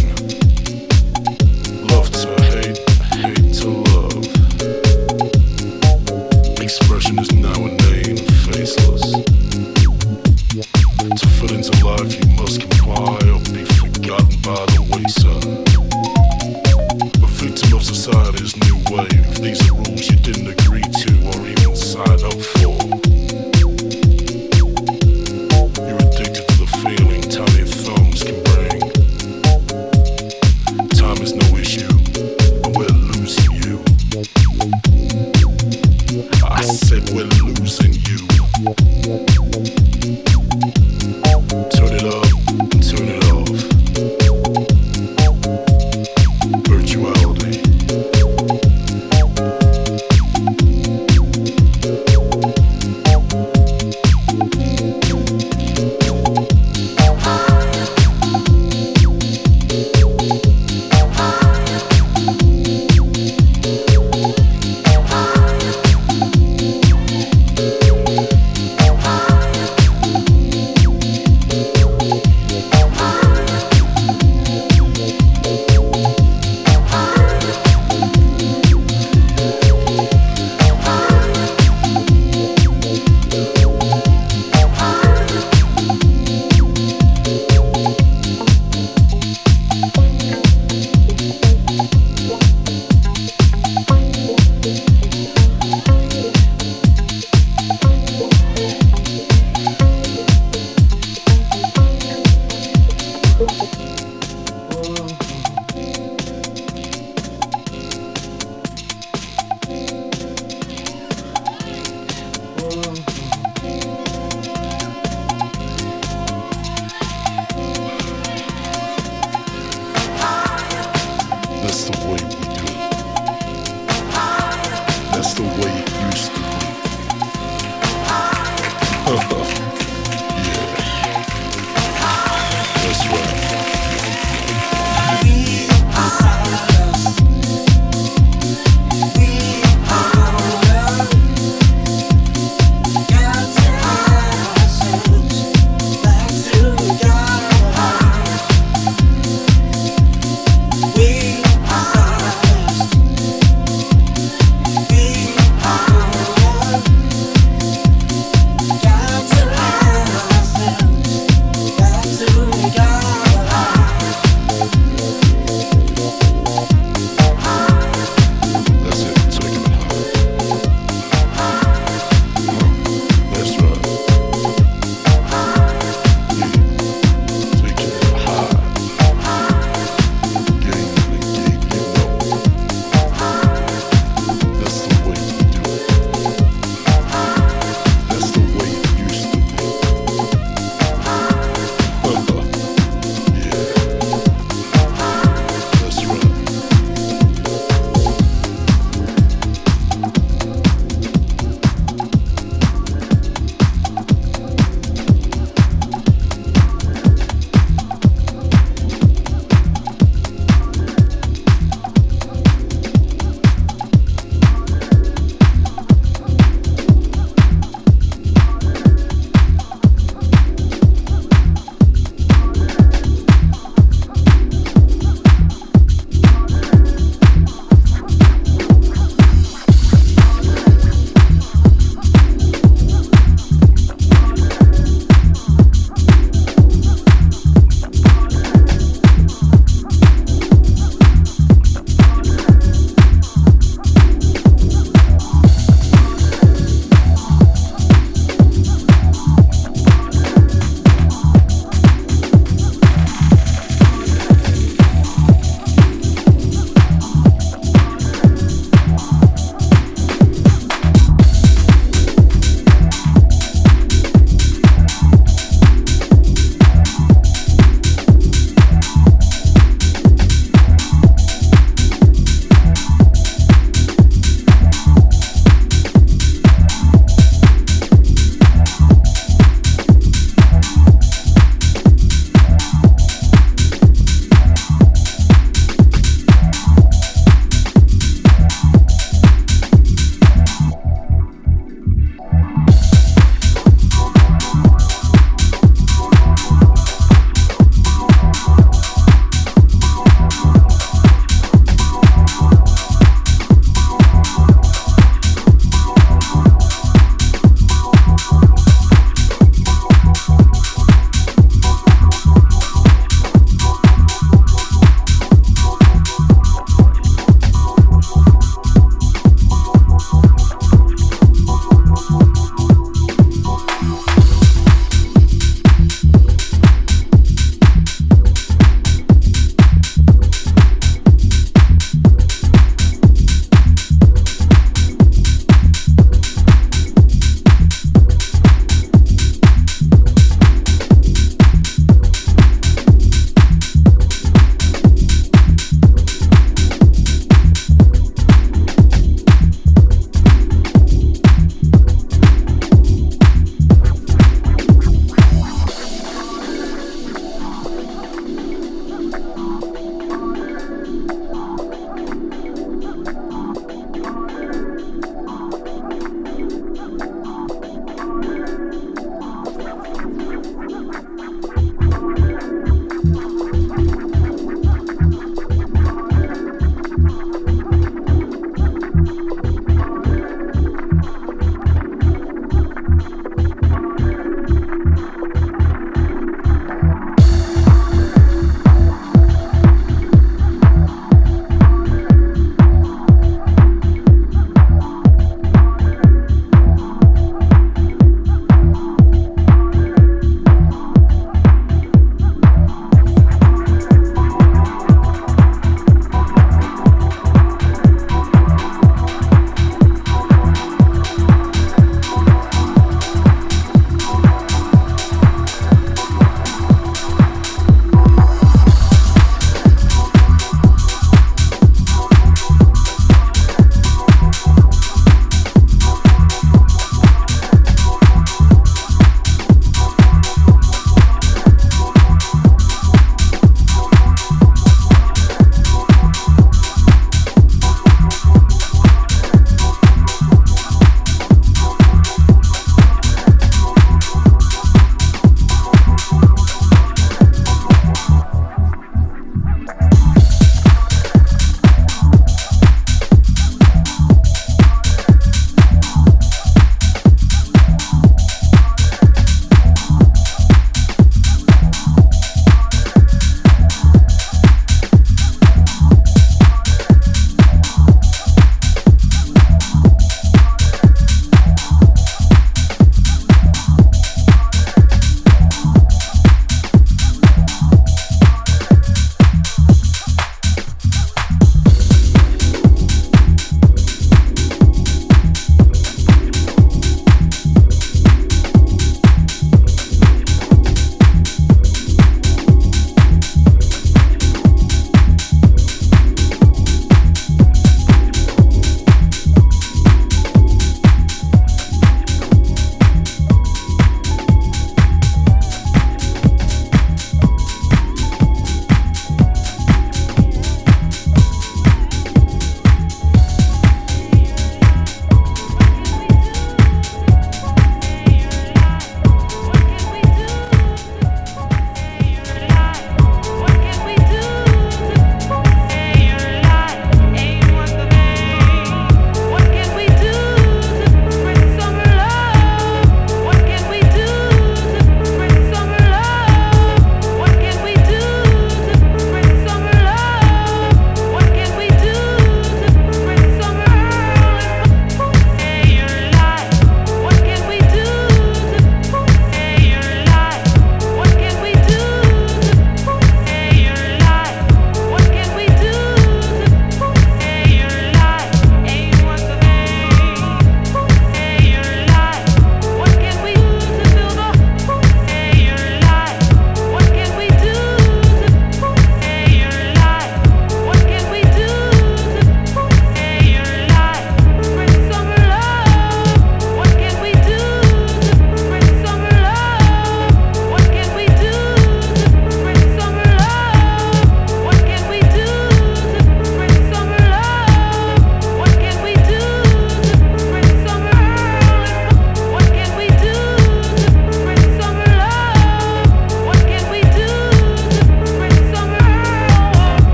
seen.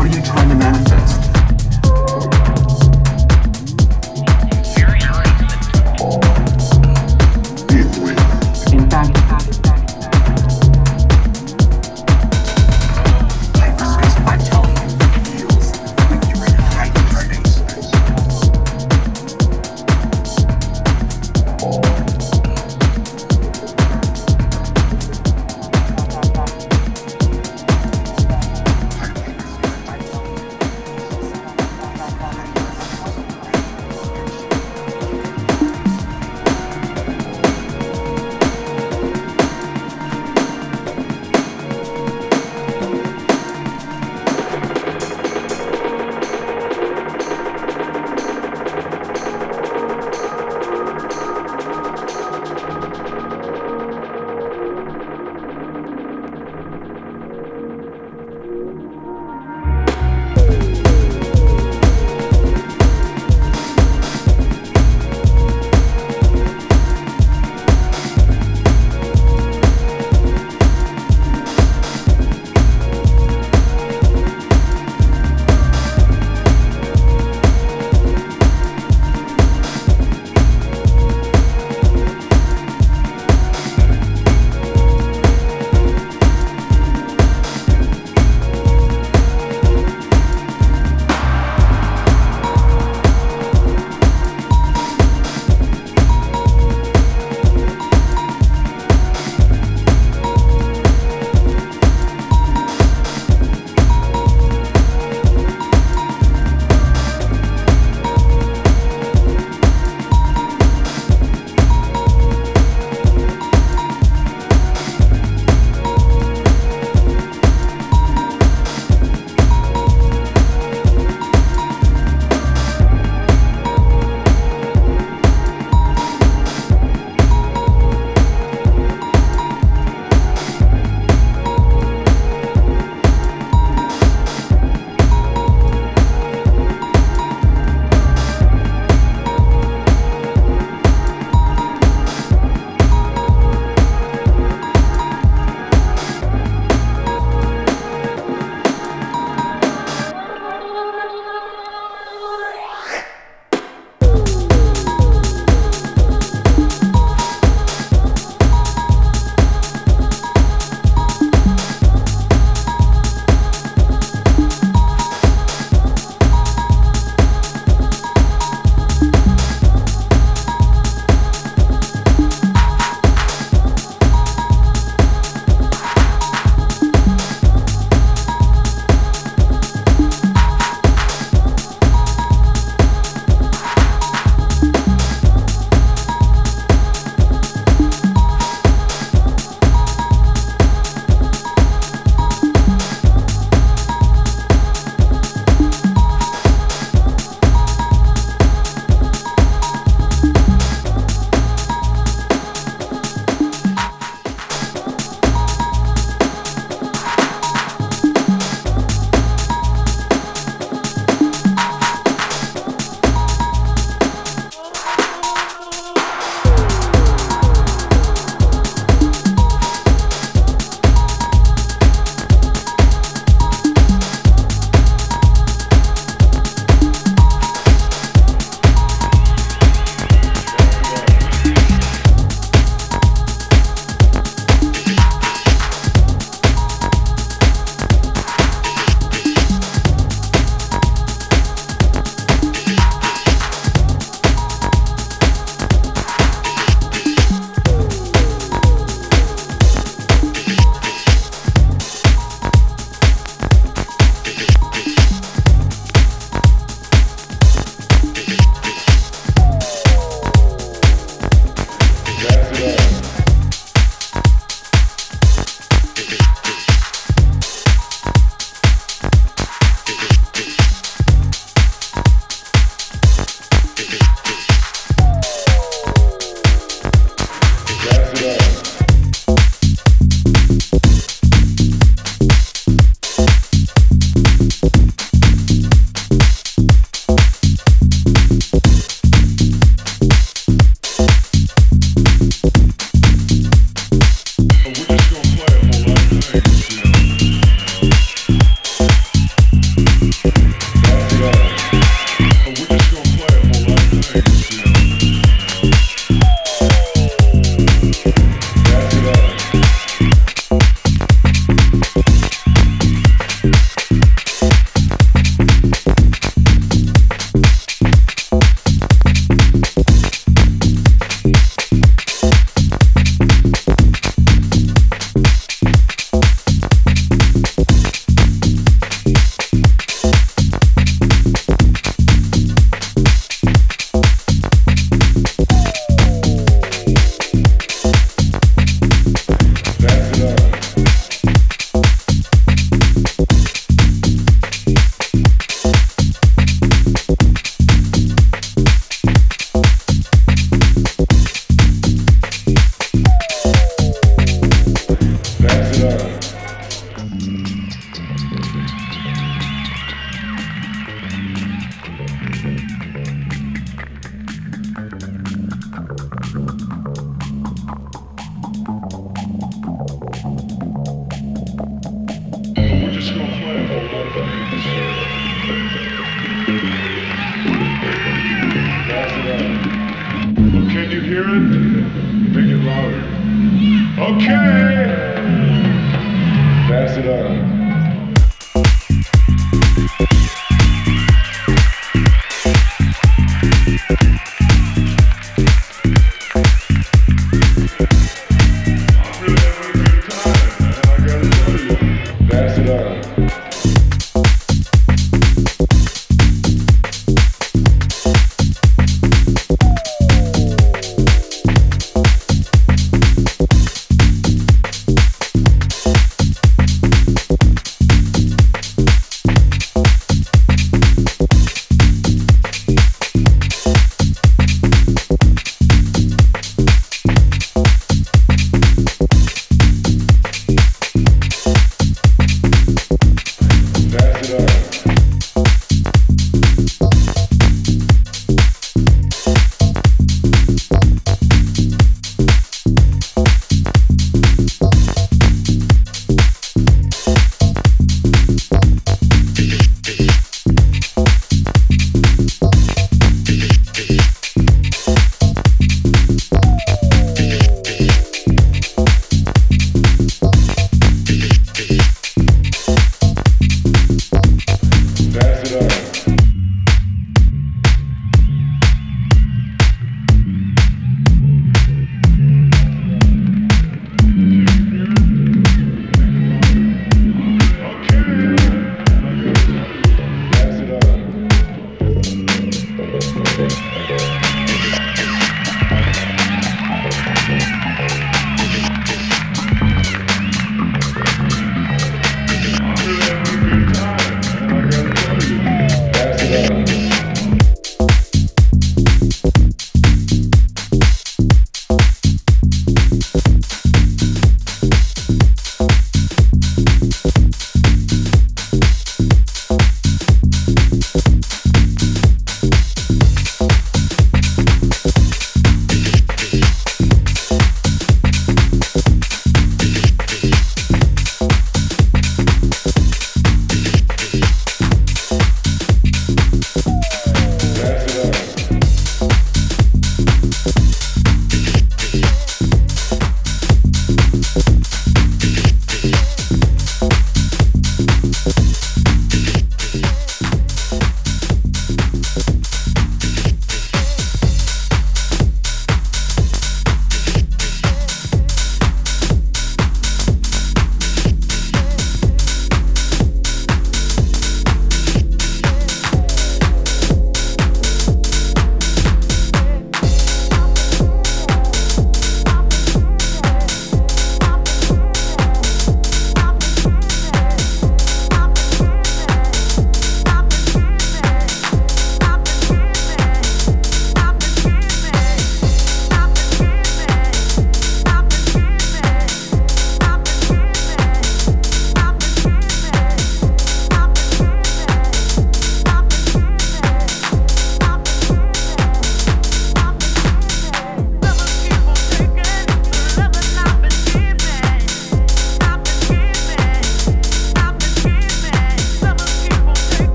What are you trying to manifest?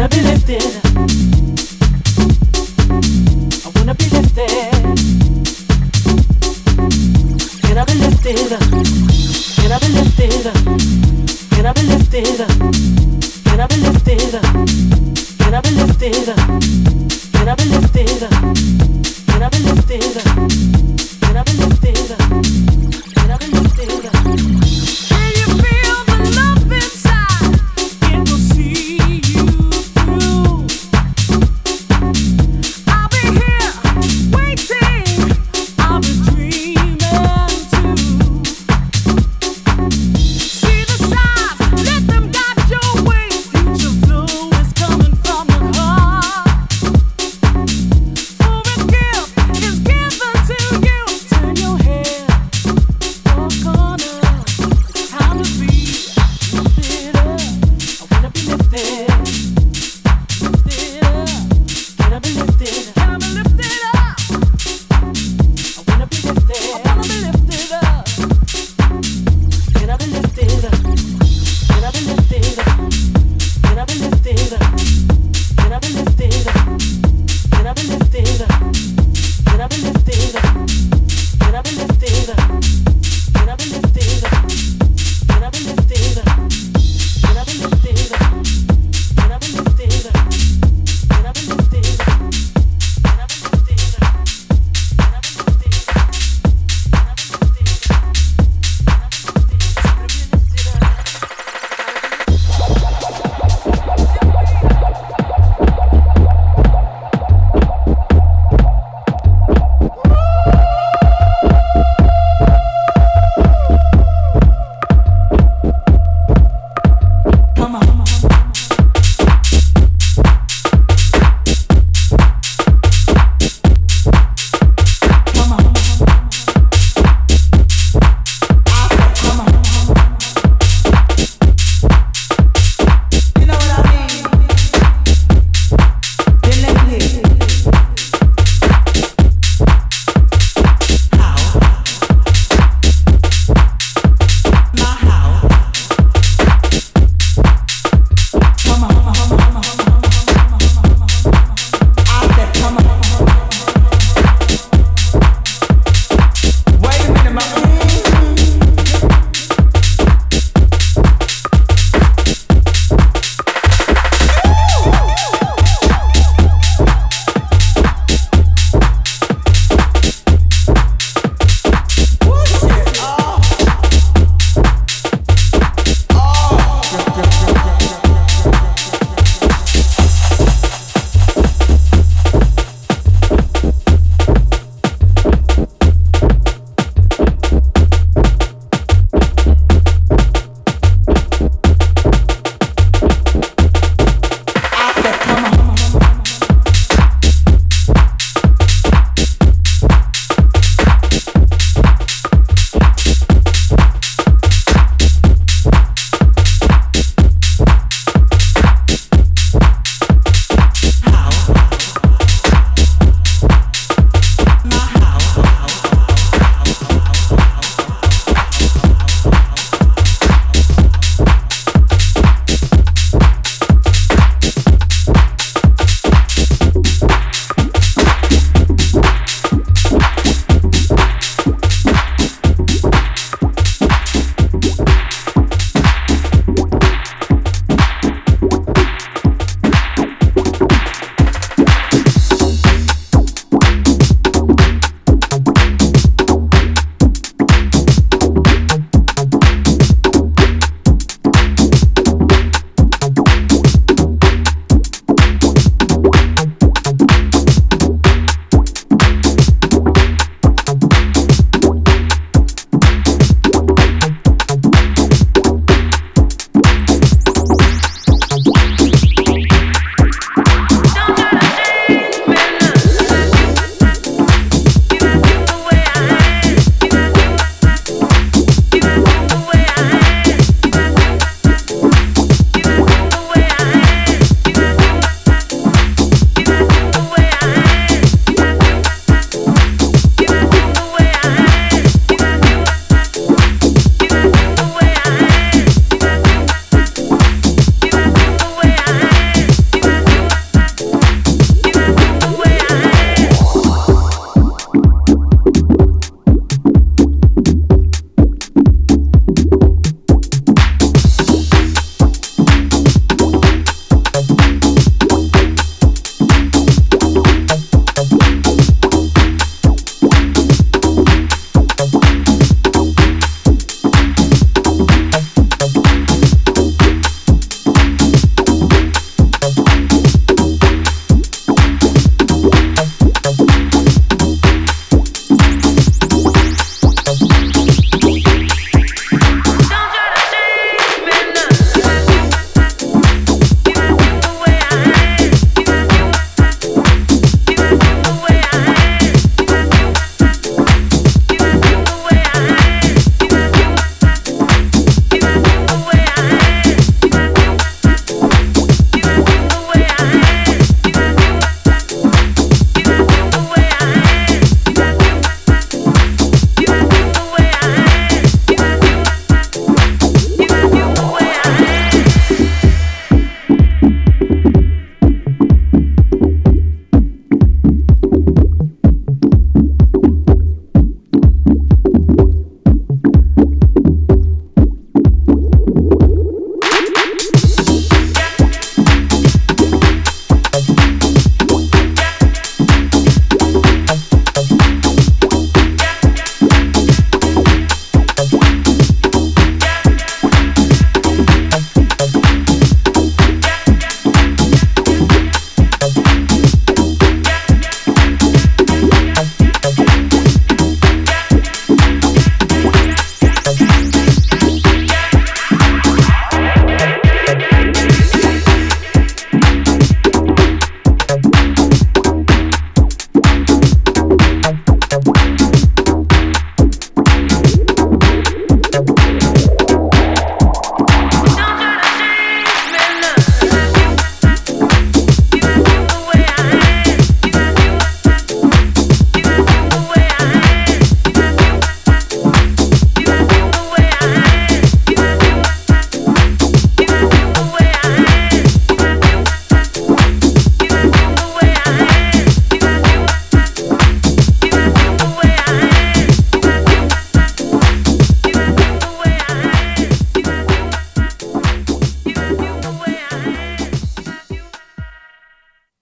Gonna be lifted.